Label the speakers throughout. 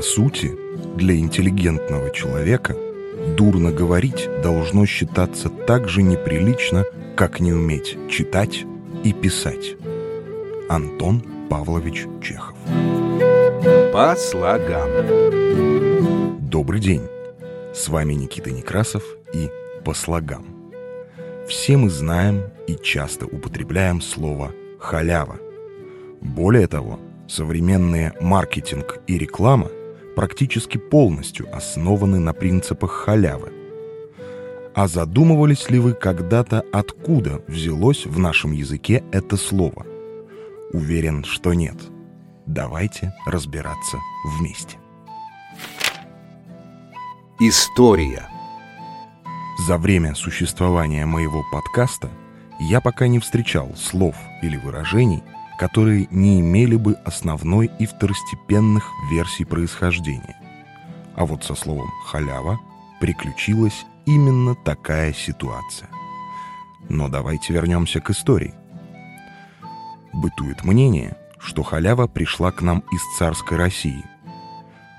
Speaker 1: По сути, для интеллигентного человека дурно говорить должно считаться так же неприлично, как не уметь читать и писать. Антон Павлович Чехов
Speaker 2: По слогам
Speaker 1: Добрый день! С вами Никита Некрасов и «По слогам». Все мы знаем и часто употребляем слово «халява». Более того, современные маркетинг и реклама практически полностью основаны на принципах халявы. А задумывались ли вы когда-то, откуда взялось в нашем языке это слово? Уверен, что нет. Давайте разбираться вместе.
Speaker 2: История
Speaker 1: За время существования моего подкаста я пока не встречал слов или выражений, которые не имели бы основной и второстепенных версий происхождения. А вот со словом «халява» приключилась именно такая ситуация. Но давайте вернемся к истории. Бытует мнение, что халява пришла к нам из царской России.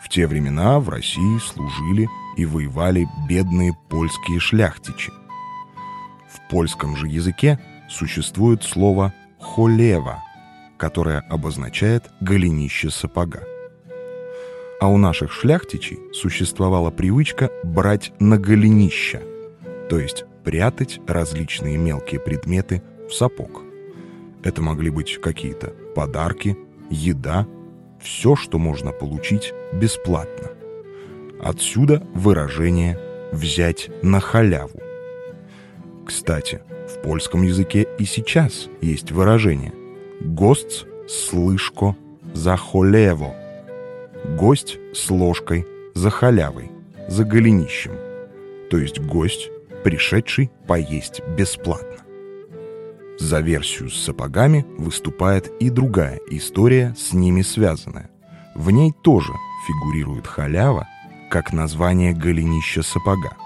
Speaker 1: В те времена в России служили и воевали бедные польские шляхтичи. В польском же языке существует слово «холева», которое обозначает голенище сапога. А у наших шляхтичей существовала привычка брать на голенища, то есть прятать различные мелкие предметы в сапог. Это могли быть какие-то подарки, еда, все, что можно получить бесплатно. Отсюда выражение «взять на халяву». Кстати, в польском языке и сейчас есть выражение «гость слышко за холево» гость с ложкой за халявой, за голенищем, то есть гость, пришедший поесть бесплатно. За версию с сапогами выступает и другая история, с ними связанная. В ней тоже фигурирует халява как название голенища сапога.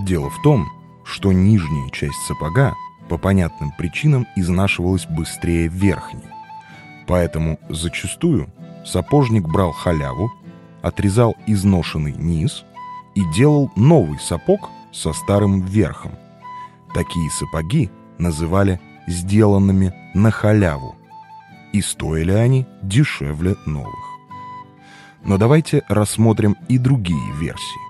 Speaker 1: Дело в том, что нижняя часть сапога по понятным причинам изнашивалась быстрее верхней. Поэтому зачастую сапожник брал халяву, отрезал изношенный низ и делал новый сапог со старым верхом. Такие сапоги называли сделанными на халяву, и стоили они дешевле новых. Но давайте рассмотрим и другие версии.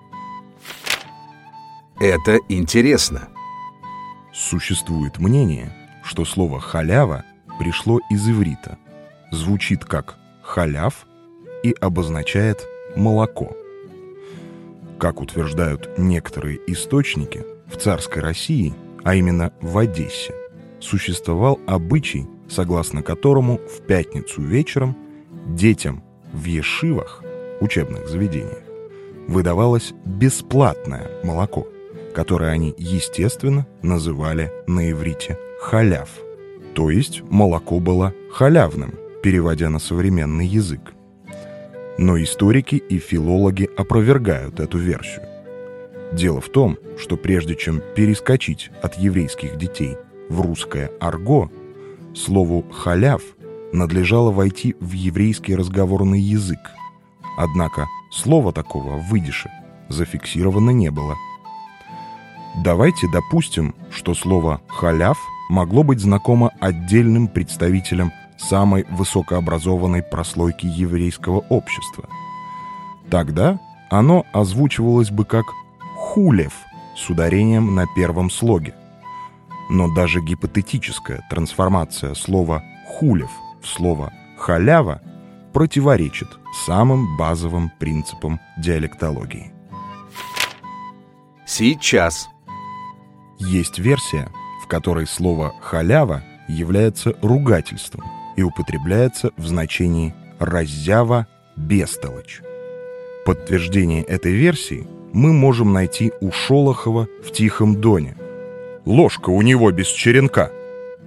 Speaker 2: Это интересно
Speaker 1: Существует мнение, что слово «халява» пришло из иврита, звучит как «халяв» и обозначает «молоко». Как утверждают некоторые источники, в царской России, а именно в Одессе, существовал обычай, согласно которому в пятницу вечером детям в ешивах, учебных заведениях, выдавалось бесплатное молоко, которое они, естественно, называли на иврите «халяв». То есть молоко было халявным, переводя на современный язык. Но историки и филологи опровергают эту версию. Дело в том, что прежде чем перескочить от еврейских детей в русское «арго», слову «халяв» надлежало войти в еврейский разговорный язык. Однако слова такого в выдише зафиксировано не было. Давайте допустим, что слово «халяв» могло быть знакомо отдельным представителям самой высокообразованной прослойки еврейского общества. Тогда оно озвучивалось бы как «хулев» с ударением на первом слоге. Но даже гипотетическая трансформация слова «хулев» в слово «халява» противоречит самым базовым принципам диалектологии.
Speaker 2: Сейчас
Speaker 1: Есть версия, в которой слово «халява» является ругательством и употребляется в значении «раззява бестолочь». Подтверждение этой версии мы можем найти у Шолохова в «Тихом доне». Ложка у него без черенка.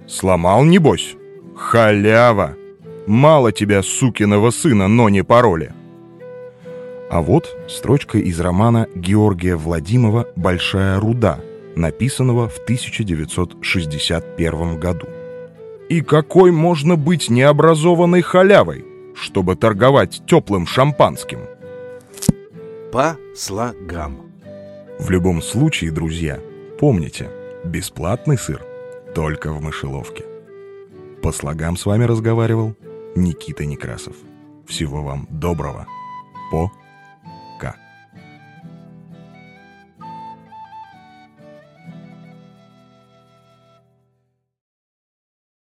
Speaker 1: Сломал, небось? Халява! Мало тебя, сукиного сына, но не пароли. А вот строчка из романа Георгия Владимова «Большая руда», написанного в 1961 году. И какой можно быть необразованной халявой? чтобы торговать теплым шампанским?
Speaker 2: По слогам.
Speaker 1: В любом случае, друзья, помните, бесплатный сыр только в мышеловке. По слогам с вами разговаривал Никита Некрасов. Всего вам доброго. По